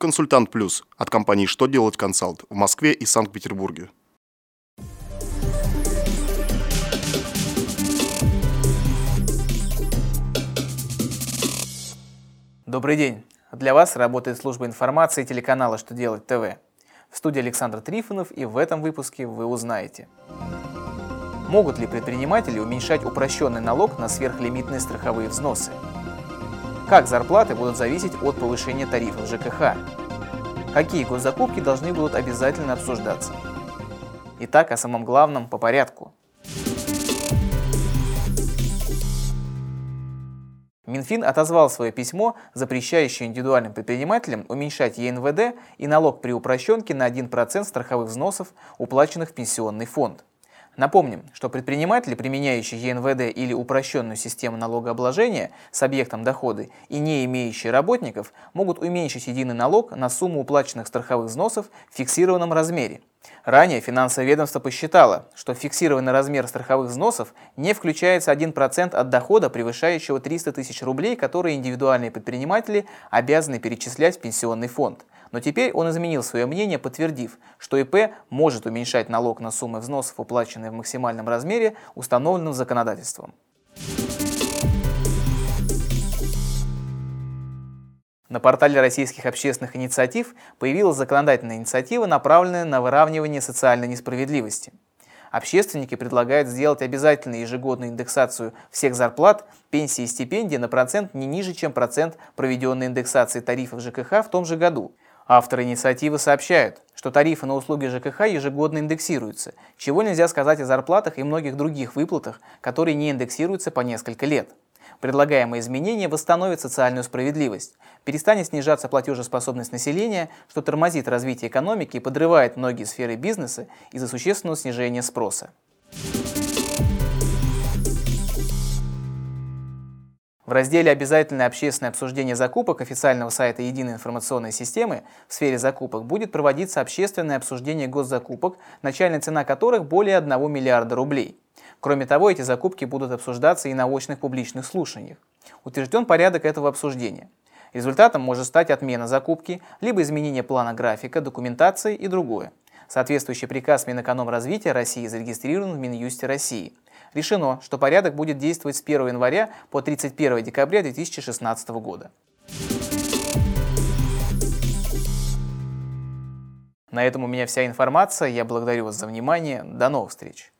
Консультант Плюс от компании «Что делать консалт» в Москве и Санкт-Петербурге. Добрый день! Для вас работает служба информации телеканала «Что делать ТВ». В студии Александр Трифонов и в этом выпуске вы узнаете. Могут ли предприниматели уменьшать упрощенный налог на сверхлимитные страховые взносы? Как зарплаты будут зависеть от повышения тарифов ЖКХ? Какие госзакупки должны будут обязательно обсуждаться? Итак, о самом главном по порядку. Минфин отозвал свое письмо, запрещающее индивидуальным предпринимателям уменьшать ЕНВД и налог при упрощенке на 1% страховых взносов, уплаченных в пенсионный фонд. Напомним, что предприниматели, применяющие ЕНВД или упрощенную систему налогообложения с объектом доходы и не имеющие работников, могут уменьшить единый налог на сумму уплаченных страховых взносов в фиксированном размере. Ранее финансовое ведомство посчитало, что фиксированный размер страховых взносов не включается 1% от дохода, превышающего 300 тысяч рублей, которые индивидуальные предприниматели обязаны перечислять в пенсионный фонд. Но теперь он изменил свое мнение, подтвердив, что ИП может уменьшать налог на суммы взносов, уплаченные в максимальном размере, установленном законодательством. На портале российских общественных инициатив появилась законодательная инициатива, направленная на выравнивание социальной несправедливости. Общественники предлагают сделать обязательную ежегодную индексацию всех зарплат, пенсий и стипендий на процент не ниже, чем процент проведенной индексации тарифов ЖКХ в том же году – Авторы инициативы сообщают, что тарифы на услуги ЖКХ ежегодно индексируются, чего нельзя сказать о зарплатах и многих других выплатах, которые не индексируются по несколько лет. Предлагаемые изменения восстановят социальную справедливость, перестанет снижаться платежеспособность населения, что тормозит развитие экономики и подрывает многие сферы бизнеса из-за существенного снижения спроса. В разделе «Обязательное общественное обсуждение закупок» официального сайта Единой информационной системы в сфере закупок будет проводиться общественное обсуждение госзакупок, начальная цена которых более 1 миллиарда рублей. Кроме того, эти закупки будут обсуждаться и на очных публичных слушаниях. Утвержден порядок этого обсуждения. Результатом может стать отмена закупки, либо изменение плана графика, документации и другое. Соответствующий приказ Минэкономразвития России зарегистрирован в Минюсте России – решено, что порядок будет действовать с 1 января по 31 декабря 2016 года. На этом у меня вся информация. Я благодарю вас за внимание. До новых встреч!